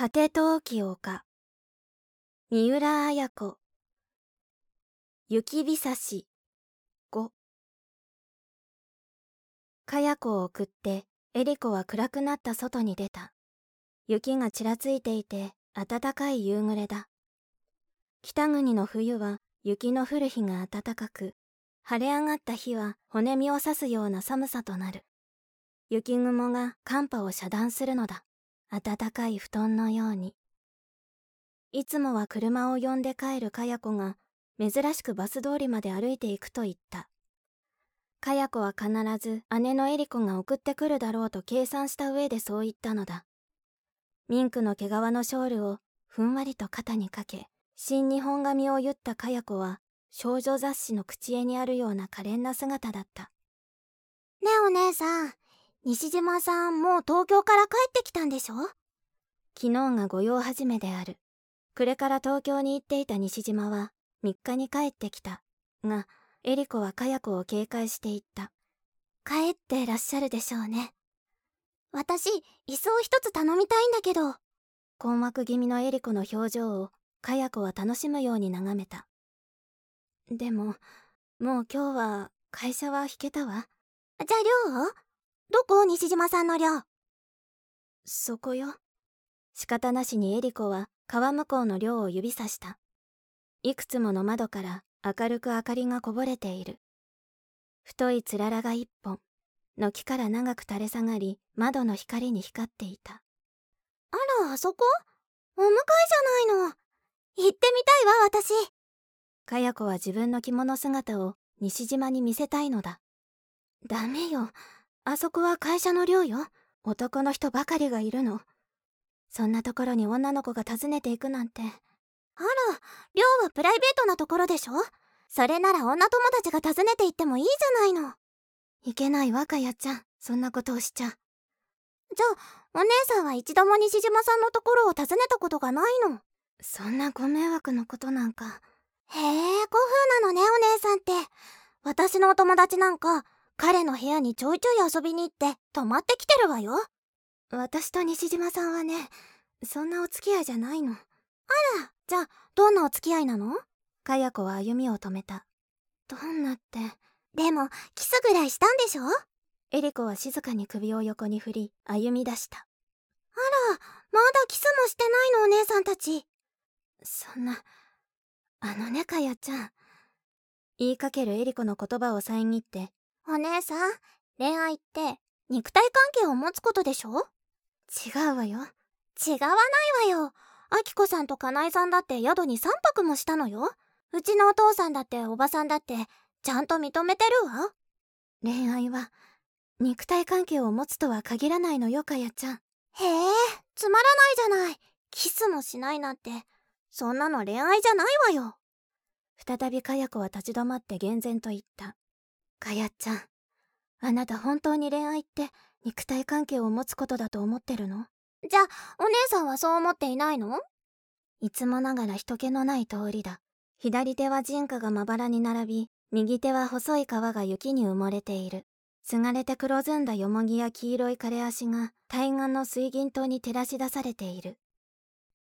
果て陶器丘三浦綾子。雪びさし。5かや子を送ってエリコは暗くなった外に出た。雪がちらついていて暖かい夕暮れだ。北国の冬は雪の降る日が暖かく晴れ上がった日は骨身を刺すような寒さとなる。雪雲が寒波を遮断するのだ。暖かい布団のように。いつもは車を呼んで帰るかや子が珍しくバス通りまで歩いていくと言った。かや子は必ず姉のエリコが送ってくるだろうと計算した上でそう言ったのだ。ミンクの毛皮のショールをふんわりと肩にかけ新日本髪を言ったかや子は少女雑誌の口絵にあるような可憐な姿だった。ねえお姉さん西島さんもう東京から帰ってきたんでしょ？昨日が御用始めである。暮れから東京に行っていた西島は3日に帰ってきた。がエリコはかや子を警戒していった。帰ってらっしゃるでしょうね。私椅子を一つ頼みたいんだけど。困惑気味のエリコの表情をかや子は楽しむように眺めた。でももう今日は会社は引けたわ。じゃあ寮を？どこ？西島さんの寮。そこよ。仕方なしにエリコは川向こうの寮を指さした。いくつもの窓から明るく明かりがこぼれている。太いつららが一本。軒から長く垂れ下がり窓の光に光っていた。あらあそこ？お迎えじゃないの。行ってみたいわ私。かや子は自分の着物姿を西島に見せたいのだ。ダメよ。あそこは会社の寮よ男の人ばかりがいるのそんなところに女の子が訪ねていくなんてあら、寮はプライベートなところでしょ？それなら女友達が訪ねて行ってもいいじゃないの。いけないわかやちゃん、そんなことをしちゃ。じゃあ、お姉さんは一度も西島さんのところを訪ねたことがないの？そんなご迷惑のことなんか。へえ、古風なのね、お姉さんって。私のお友達なんか、彼の部屋にちょいちょい遊びに行って泊まってきてるわよ。私と西島さんはね、そんなお付き合いじゃないの。あら、じゃあ、どんなお付き合いなの？かや子は歩みを止めた。どんなって？でも、キスぐらいしたんでしょ？エリコは静かに首を横に振り、歩み出した。あら、まだキスもしてないのお姉さんたち。そんな、あのねかやちゃん。言いかけるエリコの言葉を遮って。お姉さん、恋愛って肉体関係を持つことでしょ？違うわよ。違わないわよ。あきこさんとかなえさんだって宿に3泊もしたのよ。うちのお父さんだっておばさんだってちゃんと認めてるわ。恋愛は肉体関係を持つとは限らないのよかやちゃん。へえ、つまらないじゃない。キスもしないなんて。そんなの恋愛じゃないわよ。再びかや子は立ち止まって厳然と言った。かやちゃん、あなた本当に恋愛って肉体関係を持つことだと思ってるの？じゃあ、お姉さんはそう思っていないの？いつもながら人気のない通りだ。左手は人家がまばらに並び、右手は細い川が雪に埋もれている。すがれて黒ずんだよもぎや黄色い枯れ足が対岸の水銀灯に照らし出されている。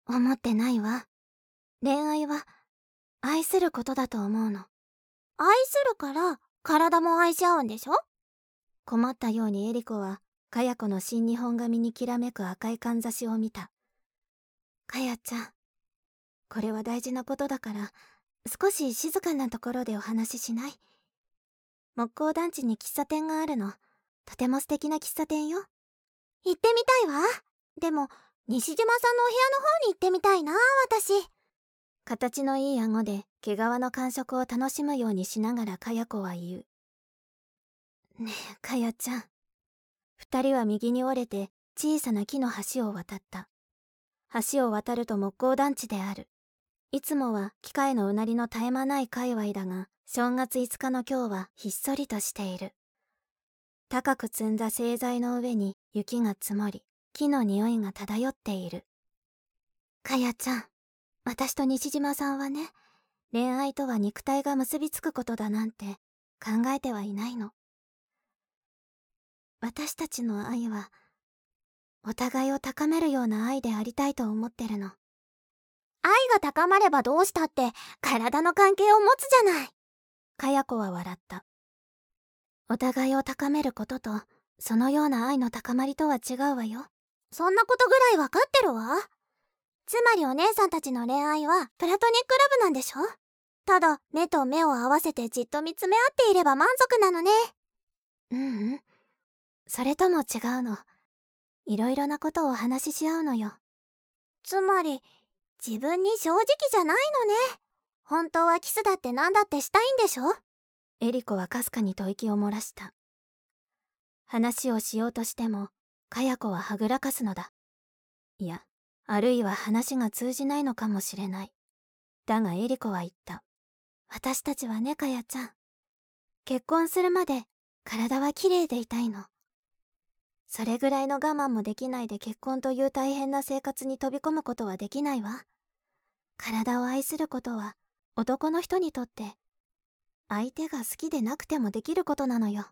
思ってないわ。恋愛は、愛することだと思うの。愛するから、体も愛し合うんでしょ？困ったようにエリコはかや子の新日本髪にきらめく赤いかんざしを見た。かやちゃん、これは大事なことだから、少し静かなところでお話ししない？木工団地に喫茶店があるの。とても素敵な喫茶店よ。行ってみたいわ。でも、西島さんのお部屋の方に行ってみたいな、私。形のいい顎で毛皮の感触を楽しむようにしながらかや子は言う。ねえ、かやちゃん。二人は右に折れて小さな木の橋を渡った。橋を渡ると木工団地である。いつもは機械のうなりの絶え間ない界隈だが、正月5日の今日はひっそりとしている。高く積んだ製材の上に雪が積もり、木の匂いが漂っている。かやちゃん、私と西島さんはね、恋愛とは肉体が結びつくことだなんて考えてはいないの。私たちの愛はお互いを高めるような愛でありたいと思ってるの。愛が高まればどうしたって体の関係を持つじゃない。かや子は笑った。お互いを高めることと、そのような愛の高まりとは違うわよ。そんなことぐらいわかってるわ。つまりお姉さんたちの恋愛はプラトニックラブなんでしょ？ただ目と目を合わせてじっと見つめ合っていれば満足なのね。うんうん。それとも違うの？いろいろなことをお話しし合うのよ。つまり、自分に正直じゃないのね。本当はキスだって何だってしたいんでしょ？エリコはかすかに吐息を漏らした。話をしようとしても、かや子ははぐらかすのだ。いや、あるいは話が通じないのかもしれない。だがエリコは言った。私たちはね、かやちゃん。結婚するまで体は綺麗でいたいの。それぐらいの我慢もできないで結婚という大変な生活に飛び込むことはできないわ。体を愛することは男の人にとって相手が好きでなくてもできることなのよ。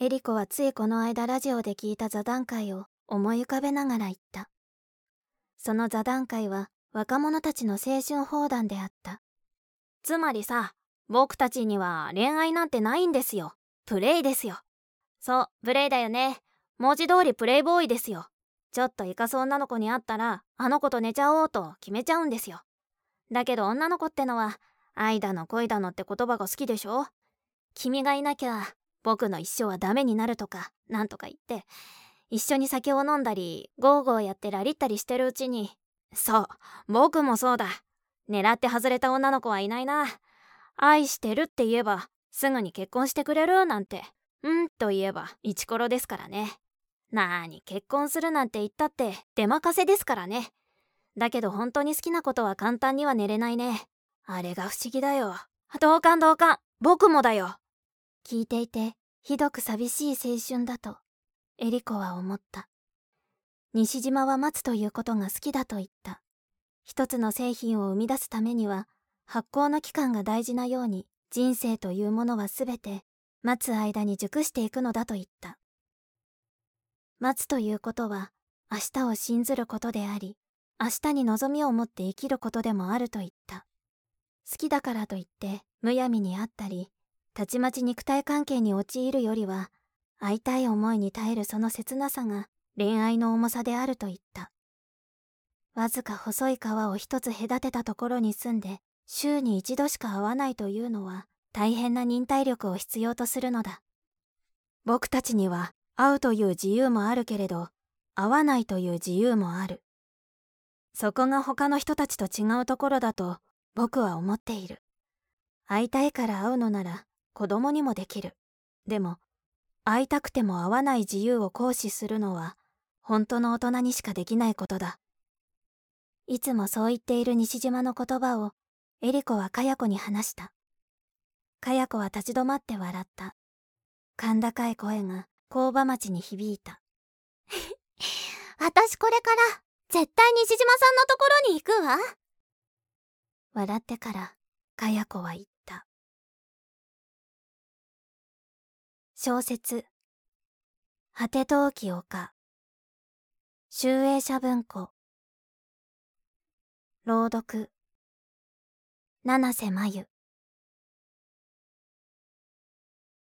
エリコはついこの間ラジオで聞いた座談会を思い浮かべながら言った。その座談会は若者たちの青春放談であった。つまりさ、僕たちには恋愛なんてないんですよ。プレイですよ。そう、プレイだよね。文字通りプレイボーイですよ。ちょっとイカす女の子に会ったら、あの子と寝ちゃおうと決めちゃうんですよ。だけど女の子ってのは、愛だの恋だのって言葉が好きでしょ君がいなきゃ、僕の一生はダメになるとか、なんとか言って、一緒に酒を飲んだり、ゴーゴーやってラリったりしてるうちに、そう、僕もそうだ。狙って外れた女の子はいないな。愛してるって言えば、すぐに結婚してくれるなんて、うんと言えば、イチコロですからね。なーに結婚するなんて言ったって出任せですからね。だけど本当に好きなことは簡単には寝れないね。あれが不思議だよ。同感同感。僕もだよ。聞いていて、ひどく寂しい青春だと、エリコは思った。西島は待つということが好きだと言った。一つの製品を生み出すためには、発酵の期間が大事なように、人生というものはすべて、待つ間に熟していくのだと言った。待つということは明日を信ずることであり明日に望みを持って生きることでもあると言った好きだからといってむやみに会ったりたちまち肉体関係に陥るよりは会いたい思いに耐えるその切なさが恋愛の重さであると言った。わずか細い川を一つ隔てたところに住んで週に一度しか会わないというのは大変な忍耐力を必要とするのだ。僕たちには会うという自由もあるけれど会わないという自由もある。そこが他の人たちと違うところだと僕は思っている。会いたいから会うのなら子供にもできる。でも会いたくても会わない自由を行使するのは本当の大人にしかできないことだいつもそう言っている西島の言葉をエリコはかや子に話したかや子は立ち止まって笑った甲高い声が工場町に響いた。私これから、絶対西島さんのところに行くわ。笑ってから、かや子は言っ小説、果て陶器丘、集英社文庫、朗読、七瀬真由。